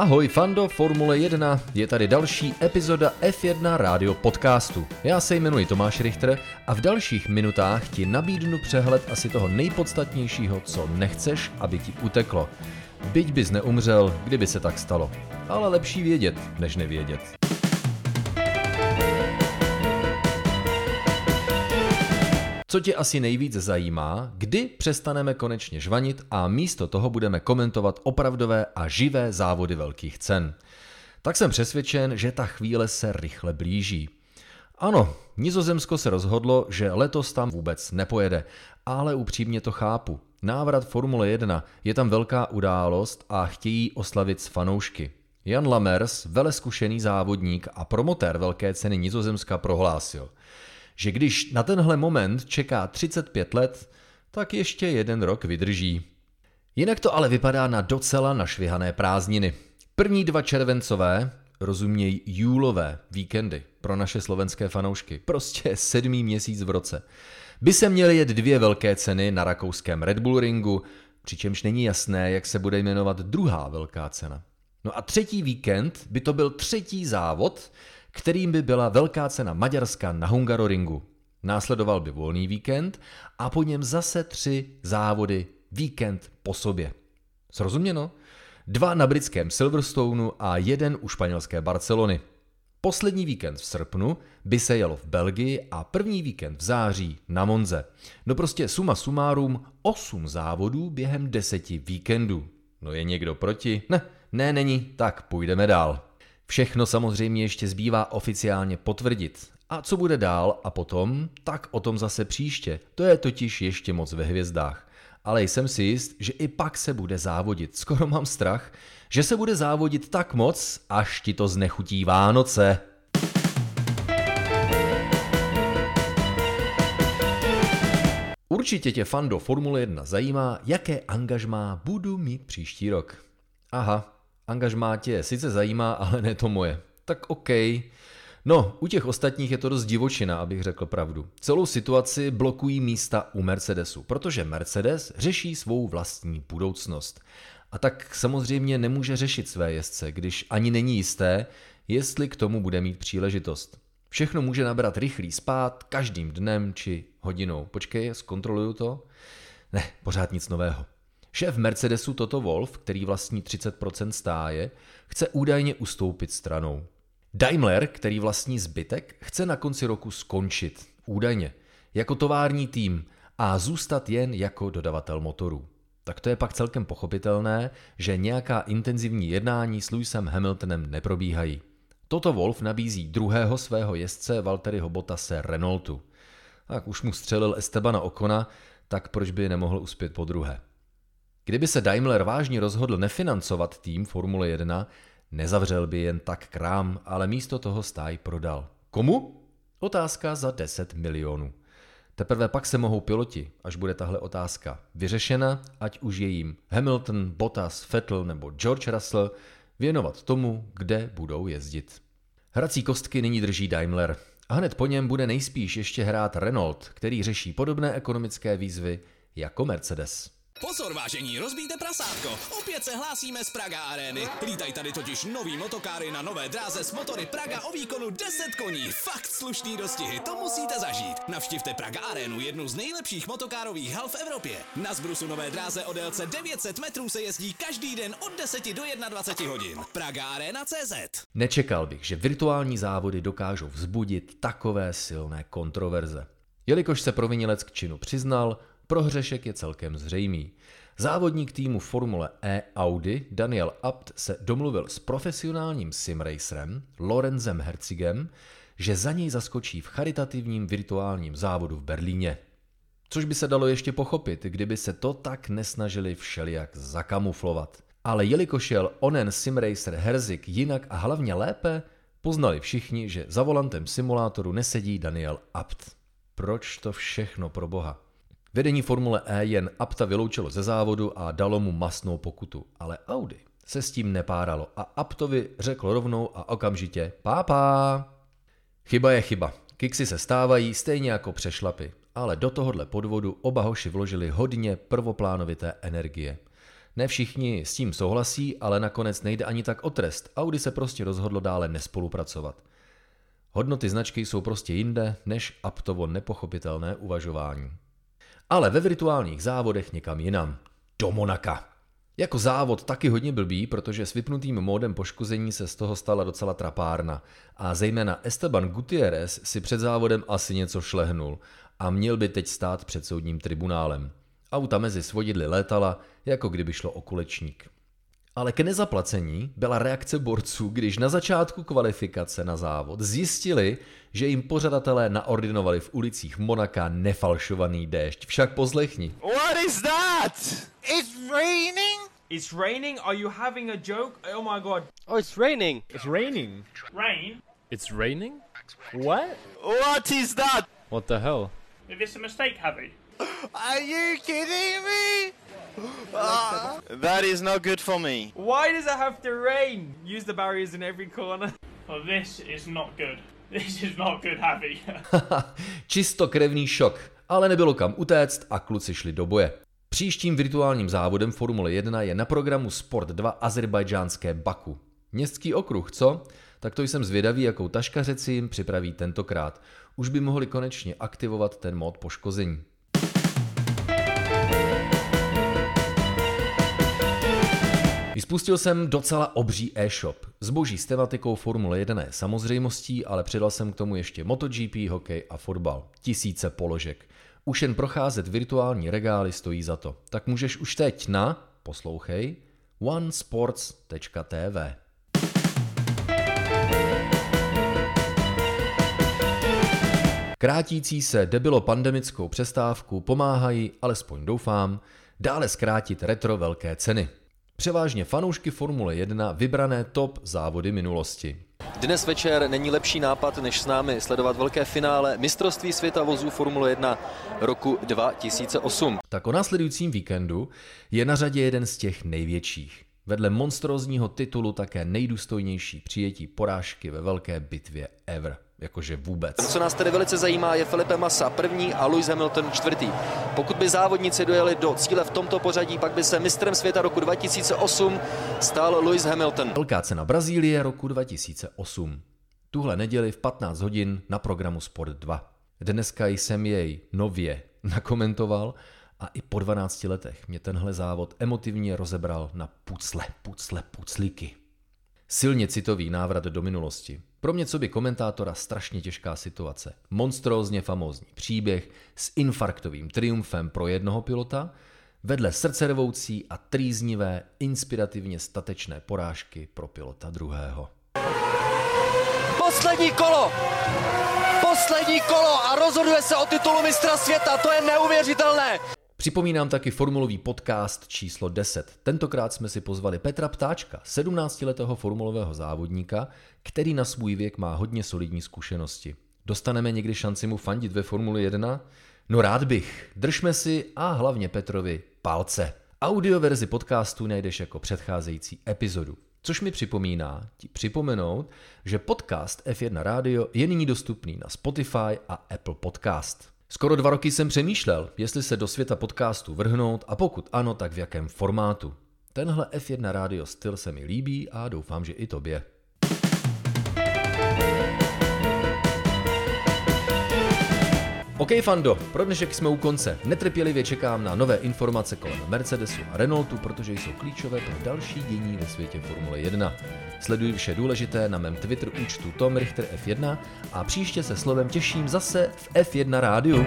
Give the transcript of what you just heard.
Ahoj fando Formule 1, je tady další epizoda F1 rádio podcastu. Já se jmenuji Tomáš Richter a v dalších minutách ti nabídnu přehled asi toho nejpodstatnějšího, co nechceš, aby ti uteklo. Byť bys neumřel, kdyby se tak stalo. Ale lepší vědět, než nevědět. Co tě asi nejvíc zajímá, kdy přestaneme konečně žvanit a místo toho budeme komentovat opravdové a živé závody velkých cen. Tak jsem přesvědčen, že ta chvíle se rychle blíží. Ano, Nizozemsko se rozhodlo, že letos tam vůbec nepojede, ale upřímně to chápu. Návrat Formule 1 je tam velká událost a chtějí oslavit s fanoušky. Jan Lamers, veleskušený závodník a promotér velké ceny Nizozemska prohlásil – že když na tenhle moment čeká 35 let, tak ještě jeden rok vydrží. Jinak to ale vypadá na docela našvihané prázdniny. První dva červencové, rozuměj júlové víkendy pro naše slovenské fanoušky, prostě sedmý měsíc v roce, by se měly jet dvě velké ceny na rakouském Red Bull ringu, přičemž není jasné, jak se bude jmenovat druhá velká cena. No a třetí víkend by to byl třetí závod, kterým by byla velká cena Maďarska na Hungaroringu. Následoval by volný víkend a po něm zase tři závody víkend po sobě. Srozuměno? Dva na britském Silverstoneu a jeden u španělské Barcelony. Poslední víkend v srpnu by se jelo v Belgii a první víkend v září na Monze. No prostě suma sumárum 8 závodů během deseti víkendů. No je někdo proti? Ne, ne, není, tak půjdeme dál. Všechno samozřejmě ještě zbývá oficiálně potvrdit. A co bude dál a potom, tak o tom zase příště. To je totiž ještě moc ve hvězdách. Ale jsem si jist, že i pak se bude závodit. Skoro mám strach, že se bude závodit tak moc, až ti to znechutí Vánoce. Určitě tě fan do Formule 1 zajímá, jaké angažmá budu mít příští rok. Aha, Angažmá tě sice zajímá, ale ne to moje. Tak OK. No, u těch ostatních je to dost divočina, abych řekl pravdu. Celou situaci blokují místa u Mercedesu, protože Mercedes řeší svou vlastní budoucnost. A tak samozřejmě nemůže řešit své jezdce, když ani není jisté, jestli k tomu bude mít příležitost. Všechno může nabrat rychlý spát každým dnem či hodinou. Počkej, zkontroluju to. Ne, pořád nic nového. Šéf Mercedesu Toto Wolf, který vlastní 30% stáje, chce údajně ustoupit stranou. Daimler, který vlastní zbytek, chce na konci roku skončit, údajně, jako tovární tým a zůstat jen jako dodavatel motorů. Tak to je pak celkem pochopitelné, že nějaká intenzivní jednání s Lewisem Hamiltonem neprobíhají. Toto Wolf nabízí druhého svého jezdce Valtteriho Bottase Renaultu. Tak už mu střelil Estebana Okona, tak proč by nemohl uspět po druhé? Kdyby se Daimler vážně rozhodl nefinancovat tým Formule 1, nezavřel by jen tak krám, ale místo toho stáj prodal. Komu? Otázka za 10 milionů. Teprve pak se mohou piloti, až bude tahle otázka vyřešena, ať už je jim Hamilton, Bottas, Vettel nebo George Russell, věnovat tomu, kde budou jezdit. Hrací kostky nyní drží Daimler a hned po něm bude nejspíš ještě hrát Renault, který řeší podobné ekonomické výzvy jako Mercedes. Pozor vážení, rozbíjte prasátko. Opět se hlásíme z Praga Arény. Lítají tady totiž nový motokáry na nové dráze s motory Praga o výkonu 10 koní. Fakt slušný dostihy, to musíte zažít. Navštivte Praga Arénu, jednu z nejlepších motokárových hal v Evropě. Na zbrusu nové dráze o délce 900 metrů se jezdí každý den od 10 do 21 hodin. Praga Arena CZ. Nečekal bych, že virtuální závody dokážou vzbudit takové silné kontroverze. Jelikož se provinilec k činu přiznal, Prohřešek je celkem zřejmý. Závodník týmu Formule E Audi Daniel Abt se domluvil s profesionálním simracerem Lorenzem Herzigem, že za něj zaskočí v charitativním virtuálním závodu v Berlíně. Což by se dalo ještě pochopit, kdyby se to tak nesnažili všelijak zakamuflovat. Ale jelikož jel onen simracer Herzig jinak a hlavně lépe, poznali všichni, že za volantem simulátoru nesedí Daniel Abt. Proč to všechno pro boha? Vedení Formule E jen Apta vyloučilo ze závodu a dalo mu masnou pokutu, ale Audi se s tím nepáralo a Aptovi řekl rovnou a okamžitě pápá. Chyba je chyba. Kiksy se stávají stejně jako přešlapy, ale do tohohle podvodu oba hoši vložili hodně prvoplánovité energie. Ne všichni s tím souhlasí, ale nakonec nejde ani tak o trest. Audi se prostě rozhodlo dále nespolupracovat. Hodnoty značky jsou prostě jinde než aptovo nepochopitelné uvažování. Ale ve virtuálních závodech někam jinam. Do Monaka. Jako závod taky hodně blbý, protože s vypnutým módem poškození se z toho stala docela trapárna. A zejména Esteban Gutierrez si před závodem asi něco šlehnul a měl by teď stát před soudním tribunálem. Auta mezi svodidly létala, jako kdyby šlo o kulečník. Ale k nezaplacení byla reakce borců, když na začátku kvalifikace na závod zjistili, že jim pořadatelé naordinovali v ulicích Monaka nefalšovaný déšť. Však poslechni. What is that? It's raining? It's raining? Are you having a joke? Oh my god. Oh, it's raining. It's raining. Rain? It's raining? What? What is that? What the hell? Is this a mistake, Javi? Are you kidding me? That is not good for me. Why does it have to rain? Use the barriers in every corner. Well, this is not good. This is not good, Javi. Čistokrevný šok, ale nebylo kam utéct a kluci šli do boje. Příštím virtuálním závodem Formule 1 je na programu Sport 2 azerbajdžánské Baku. Městský okruh, co? Tak to jsem zvědavý, jakou taškařeci jim připraví tentokrát. Už by mohli konečně aktivovat ten mod poškození. Vyspustil jsem docela obří e-shop. Zboží s tematikou Formule 1 je samozřejmostí, ale přidal jsem k tomu ještě MotoGP, hokej a fotbal. Tisíce položek. Už jen procházet virtuální regály stojí za to. Tak můžeš už teď na, poslouchej, onesports.tv. Krátící se debilo pandemickou přestávku pomáhají, alespoň doufám, dále zkrátit retro velké ceny. Převážně fanoušky Formule 1 vybrané top závody minulosti. Dnes večer není lepší nápad, než s námi sledovat velké finále mistrovství světa vozů Formule 1 roku 2008. Tak o následujícím víkendu je na řadě jeden z těch největších. Vedle monstrózního titulu také nejdůstojnější přijetí porážky ve velké bitvě ever. Jakože vůbec. Co nás tedy velice zajímá, je Felipe Massa první a Lewis Hamilton čtvrtý. Pokud by závodníci dojeli do cíle v tomto pořadí, pak by se mistrem světa roku 2008 stal Lewis Hamilton. Velká cena Brazílie roku 2008. Tuhle neděli v 15 hodin na programu Sport 2. Dneska jsem jej nově nakomentoval a i po 12 letech mě tenhle závod emotivně rozebral na pucle, pucle, puclíky. Silně citový návrat do minulosti. Pro mě, co by komentátora, strašně těžká situace. Monstrózně famózní příběh s infarktovým triumfem pro jednoho pilota, vedle srdcervoucí a trýznivé, inspirativně statečné porážky pro pilota druhého. Poslední kolo! Poslední kolo a rozhoduje se o titulu mistra světa, to je neuvěřitelné! Připomínám taky formulový podcast číslo 10. Tentokrát jsme si pozvali Petra Ptáčka, 17-letého formulového závodníka, který na svůj věk má hodně solidní zkušenosti. Dostaneme někdy šanci mu fandit ve Formuli 1? No rád bych. Držme si a hlavně Petrovi palce. Audio verzi podcastu najdeš jako předcházející epizodu. Což mi připomíná ti připomenout, že podcast F1 Radio je nyní dostupný na Spotify a Apple Podcast. Skoro dva roky jsem přemýšlel, jestli se do světa podcastu vrhnout a pokud ano, tak v jakém formátu. Tenhle F1 rádio styl se mi líbí a doufám, že i tobě. OK, Fando, pro dnešek jsme u konce. Netrpělivě čekám na nové informace kolem Mercedesu a Renaultu, protože jsou klíčové pro další dění ve světě Formule 1. Sleduji vše důležité na mém Twitter účtu Tom Richter F1 a příště se slovem těším zase v F1 rádiu.